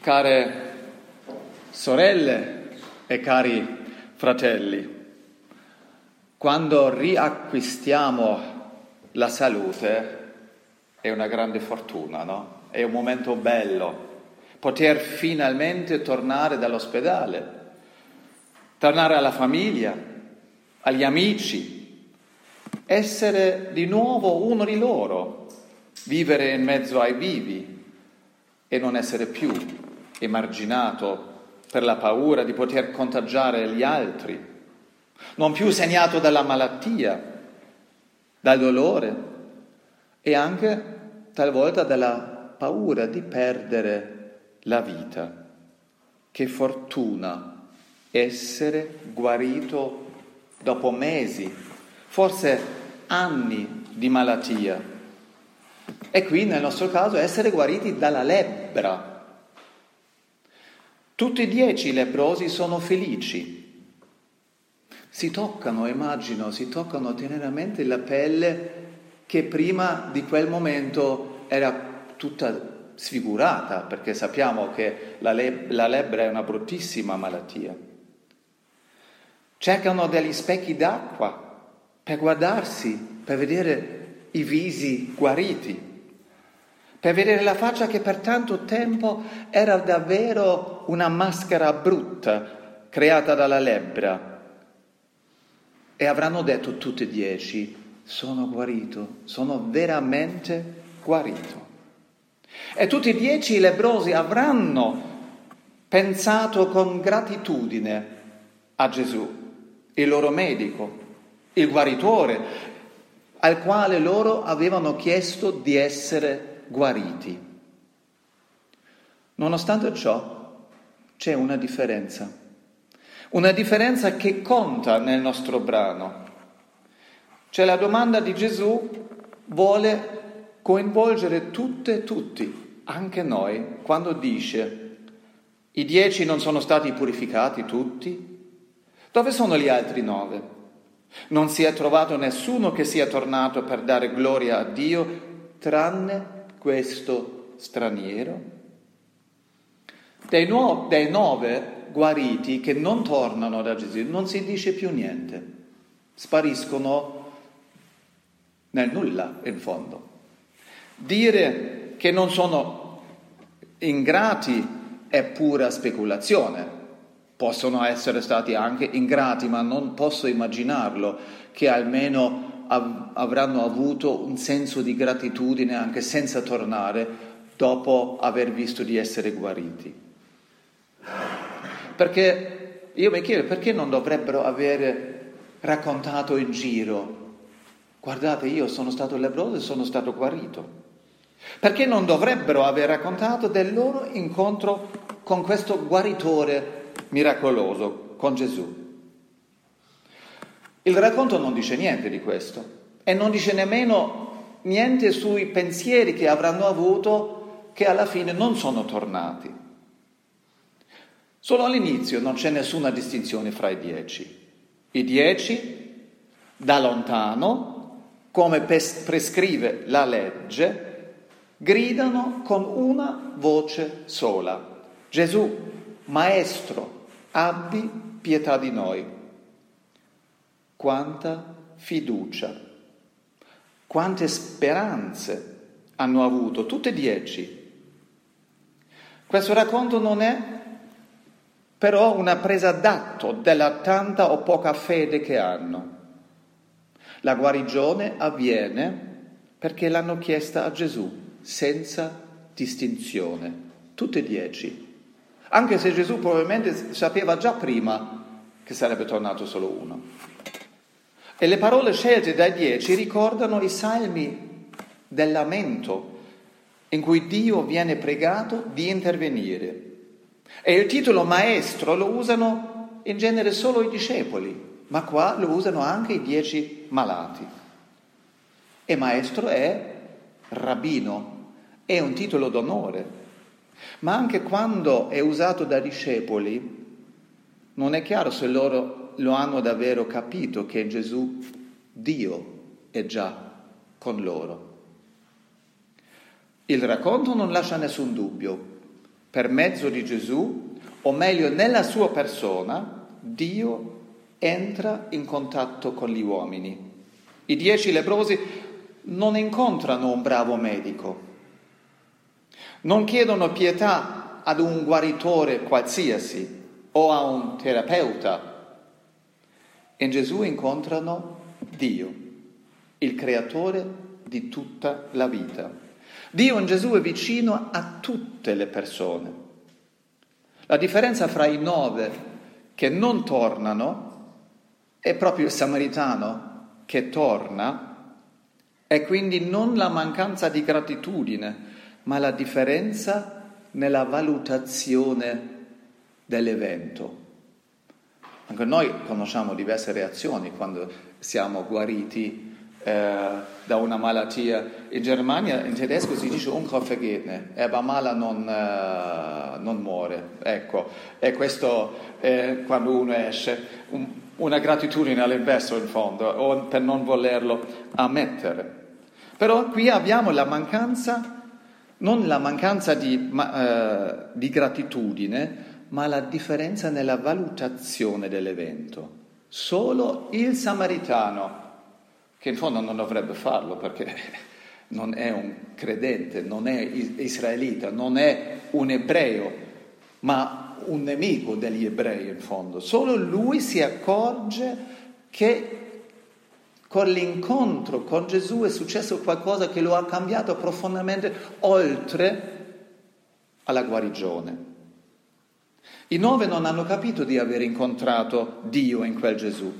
Care sorelle e cari fratelli, quando riacquistiamo la salute è una grande fortuna, no? È un momento bello poter finalmente tornare dall'ospedale, tornare alla famiglia, agli amici, essere di nuovo uno di loro, vivere in mezzo ai vivi e non essere più emarginato per la paura di poter contagiare gli altri, non più segnato dalla malattia, dal dolore e anche talvolta dalla paura di perdere la vita. Che fortuna essere guarito dopo mesi, forse anni di malattia. E qui nel nostro caso essere guariti dalla lebbra. Tutti e dieci i leprosi sono felici. Si toccano, immagino, si toccano teneramente la pelle che prima di quel momento era tutta sfigurata, perché sappiamo che la, le- la lebbra è una bruttissima malattia. Cercano degli specchi d'acqua per guardarsi, per vedere i visi guariti, per vedere la faccia che per tanto tempo era davvero una maschera brutta creata dalla lebbra. E avranno detto tutti e dieci, sono guarito, sono veramente guarito. E tutti e dieci i lebrosi avranno pensato con gratitudine a Gesù, il loro medico, il guaritore, al quale loro avevano chiesto di essere guariti. Nonostante ciò, c'è una differenza, una differenza che conta nel nostro brano. C'è la domanda di Gesù, vuole coinvolgere tutte e tutti, anche noi, quando dice i dieci non sono stati purificati tutti? Dove sono gli altri nove? Non si è trovato nessuno che sia tornato per dare gloria a Dio, tranne questo straniero? Dei, no, dei nove guariti che non tornano da Gesù non si dice più niente, spariscono nel nulla in fondo. Dire che non sono ingrati è pura speculazione. Possono essere stati anche ingrati, ma non posso immaginarlo che almeno av- avranno avuto un senso di gratitudine anche senza tornare dopo aver visto di essere guariti. Perché io mi chiedo perché non dovrebbero avere raccontato in giro, guardate io sono stato lebbroso e sono stato guarito. Perché non dovrebbero aver raccontato del loro incontro con questo guaritore miracoloso, con Gesù? Il racconto non dice niente di questo e non dice nemmeno niente sui pensieri che avranno avuto che alla fine non sono tornati. Solo all'inizio non c'è nessuna distinzione fra i dieci. I dieci, da lontano, come prescrive la legge, gridano con una voce sola. Gesù, Maestro, abbi pietà di noi. Quanta fiducia, quante speranze hanno avuto, tutte dieci. Questo racconto non è però una presa d'atto della tanta o poca fede che hanno. La guarigione avviene perché l'hanno chiesta a Gesù senza distinzione, tutte e dieci. Anche se Gesù probabilmente sapeva già prima che sarebbe tornato solo uno. E le parole scelte dai dieci ricordano i salmi del lamento in cui Dio viene pregato di intervenire. E il titolo maestro lo usano in genere solo i discepoli, ma qua lo usano anche i dieci malati. E maestro è rabbino, è un titolo d'onore, ma anche quando è usato da discepoli non è chiaro se loro lo hanno davvero capito che Gesù, Dio, è già con loro. Il racconto non lascia nessun dubbio. per mezzo di Gesù, o meglio nella sua persona, Dio entra in contatto con gli uomini. I dieci lebrosi non incontrano un bravo medico, non chiedono pietà ad un guaritore qualsiasi o a un terapeuta. In Gesù incontrano Dio, il creatore di tutta la vita. Dio in Gesù è vicino a tutte le persone. La differenza fra i nove che non tornano è proprio il samaritano che torna e quindi non la mancanza di gratitudine, ma la differenza nella valutazione dell'evento. Anche noi conosciamo diverse reazioni quando siamo guariti eh, da una malattia. In Germania, in tedesco si dice unkraftvergetne, er va male non, eh, non muore. Ecco, e questo è quando uno esce. Un, una gratitudine all'inverso in fondo, o per non volerlo ammettere. Però qui abbiamo la mancanza, non la mancanza di, ma, eh, di gratitudine, ma la differenza nella valutazione dell'evento. Solo il samaritano, che in fondo non dovrebbe farlo perché non è un credente, non è israelita, non è un ebreo, ma un nemico degli ebrei in fondo. Solo lui si accorge che con l'incontro con Gesù è successo qualcosa che lo ha cambiato profondamente oltre alla guarigione. I nove non hanno capito di aver incontrato Dio in quel Gesù.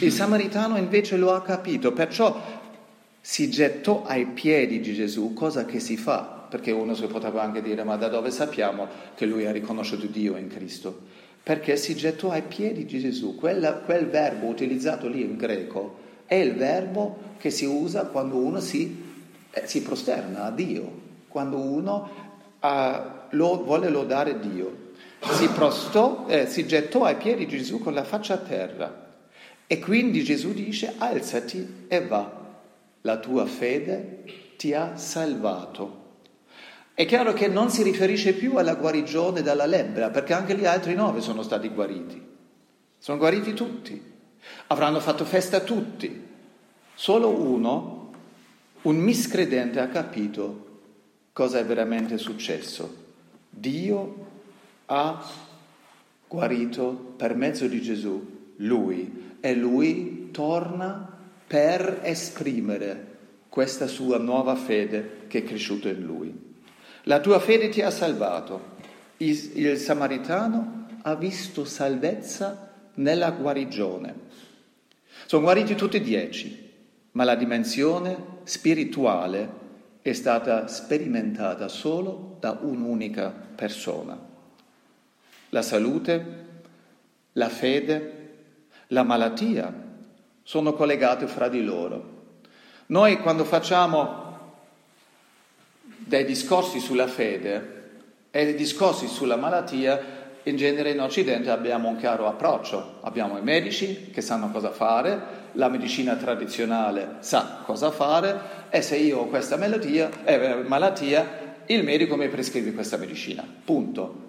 Il samaritano invece lo ha capito, perciò si gettò ai piedi di Gesù, cosa che si fa perché uno si poteva anche dire ma da dove sappiamo che lui ha riconosciuto Dio in Cristo? Perché si gettò ai piedi di Gesù. Quella, quel verbo utilizzato lì in greco è il verbo che si usa quando uno si, eh, si prosterna a Dio, quando uno eh, lo, vuole lodare Dio. Si, prostò, eh, si gettò ai piedi di Gesù con la faccia a terra. E quindi Gesù dice alzati e va, la tua fede ti ha salvato. È chiaro che non si riferisce più alla guarigione dalla lebbra, perché anche gli altri nove sono stati guariti. Sono guariti tutti. Avranno fatto festa tutti. Solo uno, un miscredente, ha capito cosa è veramente successo. Dio ha guarito per mezzo di Gesù lui e lui torna per esprimere questa sua nuova fede che è cresciuta in lui. La tua fede ti ha salvato. Il, il samaritano ha visto salvezza nella guarigione. Sono guariti tutti e dieci, ma la dimensione spirituale è stata sperimentata solo da un'unica persona. La salute, la fede, la malattia sono collegate fra di loro. Noi quando facciamo dai discorsi sulla fede e dai discorsi sulla malattia, in genere in Occidente abbiamo un chiaro approccio. Abbiamo i medici che sanno cosa fare, la medicina tradizionale sa cosa fare e se io ho questa malattia, eh, malattia il medico mi prescrive questa medicina. Punto.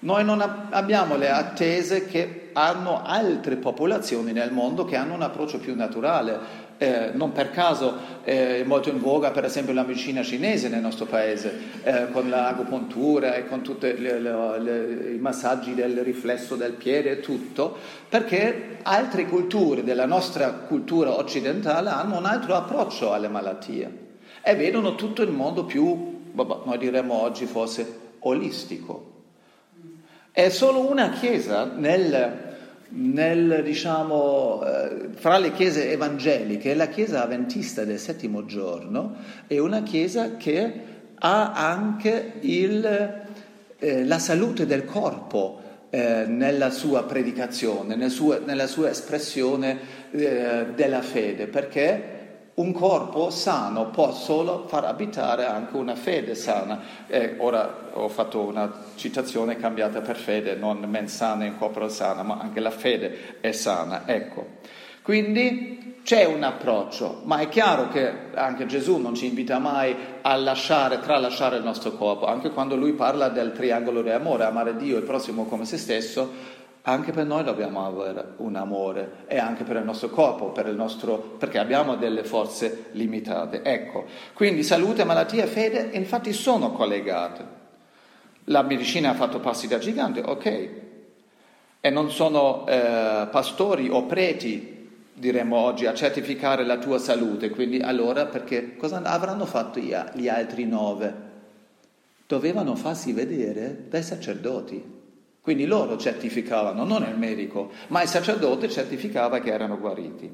Noi non abbiamo le attese che hanno altre popolazioni nel mondo che hanno un approccio più naturale. Eh, non per caso eh, è molto in voga per esempio la medicina cinese nel nostro paese, eh, con l'agopuntura e con tutti i massaggi del riflesso del piede e tutto, perché altre culture della nostra cultura occidentale hanno un altro approccio alle malattie e vedono tutto il mondo più, noi diremmo oggi forse, olistico. È solo una chiesa nel, nel, diciamo, eh, fra le chiese evangeliche, la chiesa avventista del settimo giorno è una chiesa che ha anche il, eh, la salute del corpo eh, nella sua predicazione, nel suo, nella sua espressione eh, della fede, perché un corpo sano può solo far abitare anche una fede sana. E ora ho fatto una citazione cambiata per fede, non mens sana in corpore sana, ma anche la fede è sana. Ecco. Quindi c'è un approccio, ma è chiaro che anche Gesù non ci invita mai a lasciare, tralasciare il nostro corpo, anche quando lui parla del triangolo di amore, amare Dio e il prossimo come se stesso, anche per noi dobbiamo avere un amore e anche per il nostro corpo, per il nostro, perché abbiamo delle forze limitate. Ecco, quindi salute, malattia e fede infatti sono collegate. La medicina ha fatto passi da gigante, ok, e non sono eh, pastori o preti diremmo oggi, a certificare la tua salute. Quindi allora perché cosa avranno fatto gli altri nove? Dovevano farsi vedere dai sacerdoti. Quindi loro certificavano, non il medico, ma il sacerdote certificava che erano guariti.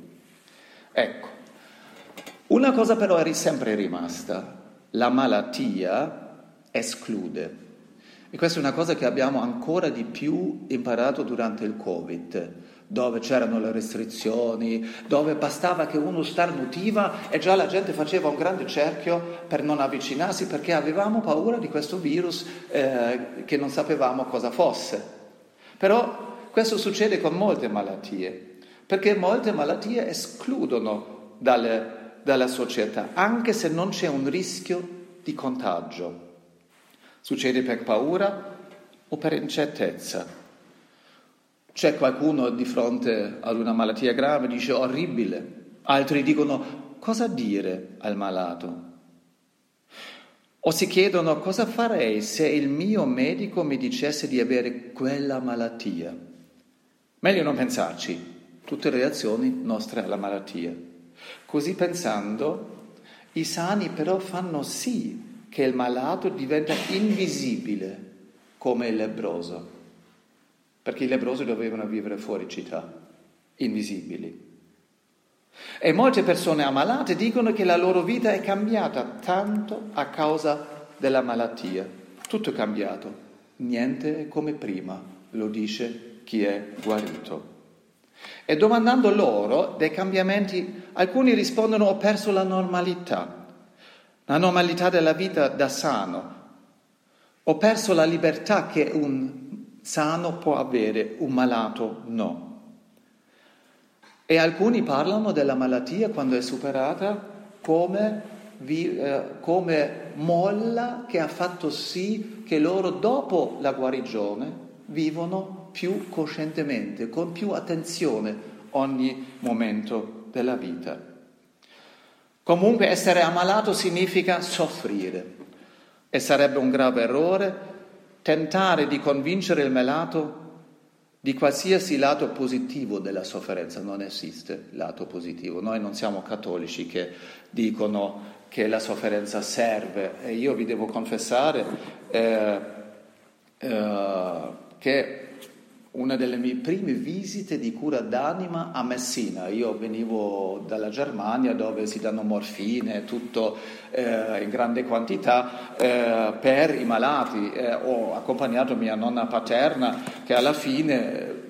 Ecco, una cosa però è sempre rimasta, la malattia esclude. E questa è una cosa che abbiamo ancora di più imparato durante il Covid dove c'erano le restrizioni, dove bastava che uno starnutiva e già la gente faceva un grande cerchio per non avvicinarsi perché avevamo paura di questo virus eh, che non sapevamo cosa fosse. Però questo succede con molte malattie, perché molte malattie escludono dalle, dalla società, anche se non c'è un rischio di contagio. Succede per paura o per incertezza. C'è qualcuno di fronte ad una malattia grave dice orribile, altri dicono cosa dire al malato. O si chiedono cosa farei se il mio medico mi dicesse di avere quella malattia. Meglio non pensarci, tutte reazioni nostre alla malattia. Così pensando, i sani però fanno sì che il malato diventa invisibile come il lebroso perché i lebrosi dovevano vivere fuori città, invisibili. E molte persone ammalate dicono che la loro vita è cambiata tanto a causa della malattia. Tutto è cambiato, niente è come prima, lo dice chi è guarito. E domandando loro dei cambiamenti, alcuni rispondono ho perso la normalità, la normalità della vita da sano, ho perso la libertà che un sano può avere, un malato no. E alcuni parlano della malattia quando è superata come, vi, eh, come molla che ha fatto sì che loro dopo la guarigione vivono più coscientemente, con più attenzione ogni momento della vita. Comunque essere ammalato significa soffrire e sarebbe un grave errore tentare di convincere il malato di qualsiasi lato positivo della sofferenza, non esiste lato positivo. Noi non siamo cattolici che dicono che la sofferenza serve e io vi devo confessare eh, eh, che una delle mie prime visite di cura d'anima a Messina. Io venivo dalla Germania dove si danno morfine, tutto eh, in grande quantità eh, per i malati. Eh, ho accompagnato mia nonna paterna che alla fine,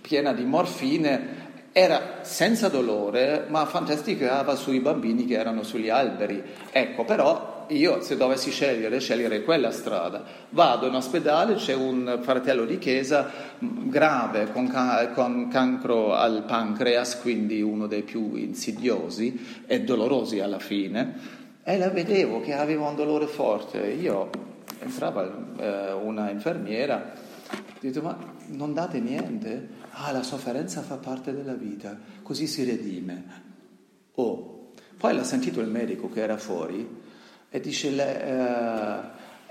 piena di morfine, era senza dolore, ma fantasticava sui bambini che erano sugli alberi. Ecco, però io se dovessi scegliere, sceglierei quella strada. Vado in ospedale, c'è un fratello di chiesa grave con, can- con cancro al pancreas, quindi uno dei più insidiosi e dolorosi alla fine, e la vedevo che aveva un dolore forte. Io entrava eh, una infermiera, ho detto ma non date niente? Ah, la sofferenza fa parte della vita, così si redime. Oh. Poi l'ha sentito il medico che era fuori e, dice, eh,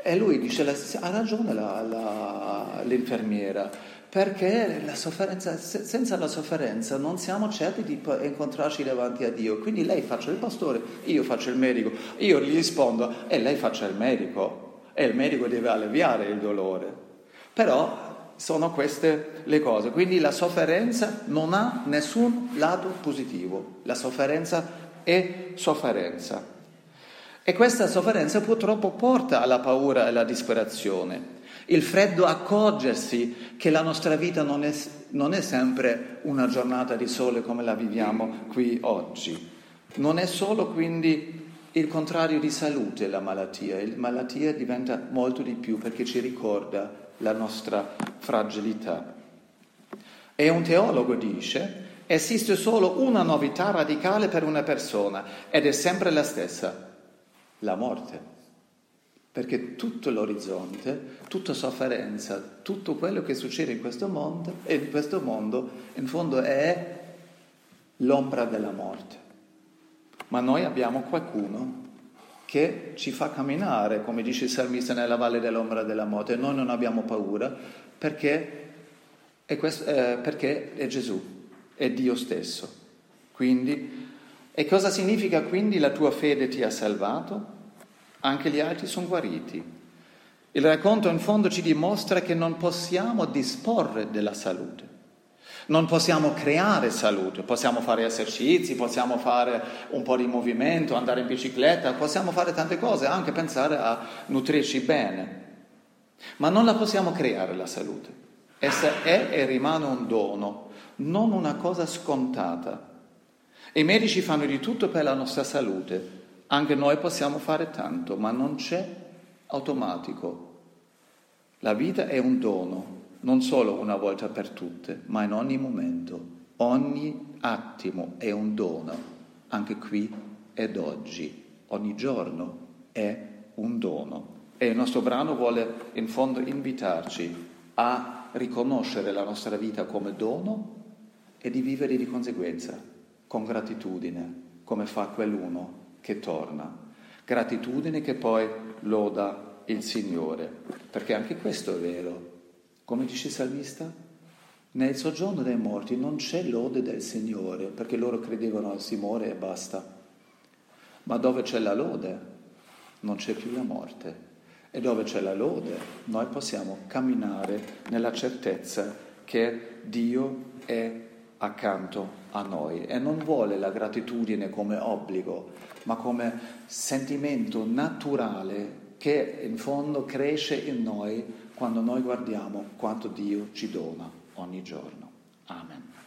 e lui dice, ha ragione la, la, l'infermiera, perché la senza la sofferenza non siamo certi di incontrarci davanti a Dio. Quindi lei faccia il pastore, io faccio il medico, io gli rispondo e lei faccia il medico. E il medico deve alleviare il dolore. Però sono queste le cose. Quindi la sofferenza non ha nessun lato positivo. La sofferenza è sofferenza. E questa sofferenza purtroppo porta alla paura e alla disperazione. Il freddo accorgersi che la nostra vita non è, non è sempre una giornata di sole come la viviamo qui oggi. Non è solo quindi il contrario di salute la malattia, la malattia diventa molto di più perché ci ricorda la nostra fragilità. E un teologo dice, Esiste solo una novità radicale per una persona ed è sempre la stessa, la morte. Perché tutto l'orizzonte, tutta sofferenza, tutto quello che succede in questo mondo, in questo mondo in fondo è l'ombra della morte. Ma noi abbiamo qualcuno che ci fa camminare, come dice il salmista, nella valle dell'ombra della morte. Noi non abbiamo paura perché è, questo, eh, perché è Gesù, è Dio stesso. Quindi, e cosa significa quindi la tua fede ti ha salvato? Anche gli altri sono guariti. Il racconto in fondo ci dimostra che non possiamo disporre della salute. Non possiamo creare salute, possiamo fare esercizi, possiamo fare un po' di movimento, andare in bicicletta, possiamo fare tante cose, anche pensare a nutrirci bene, ma non la possiamo creare la salute. Essa è e rimane un dono, non una cosa scontata. I medici fanno di tutto per la nostra salute, anche noi possiamo fare tanto, ma non c'è automatico. La vita è un dono, non solo una volta per tutte, ma in ogni momento. Ogni attimo è un dono, anche qui ed oggi. Ogni giorno è un dono. E il nostro brano vuole in fondo invitarci a riconoscere la nostra vita come dono e di vivere di conseguenza, con gratitudine, come fa quell'uno che torna. Gratitudine che poi loda il Signore, perché anche questo è vero. Come dice il salmista? Nel soggiorno dei morti non c'è lode del Signore, perché loro credevano al Signore e basta. Ma dove c'è la lode non c'è più la morte. E dove c'è la lode noi possiamo camminare nella certezza che Dio è accanto a noi e non vuole la gratitudine come obbligo, ma come sentimento naturale che in fondo cresce in noi quando noi guardiamo quanto Dio ci dona ogni giorno. Amen.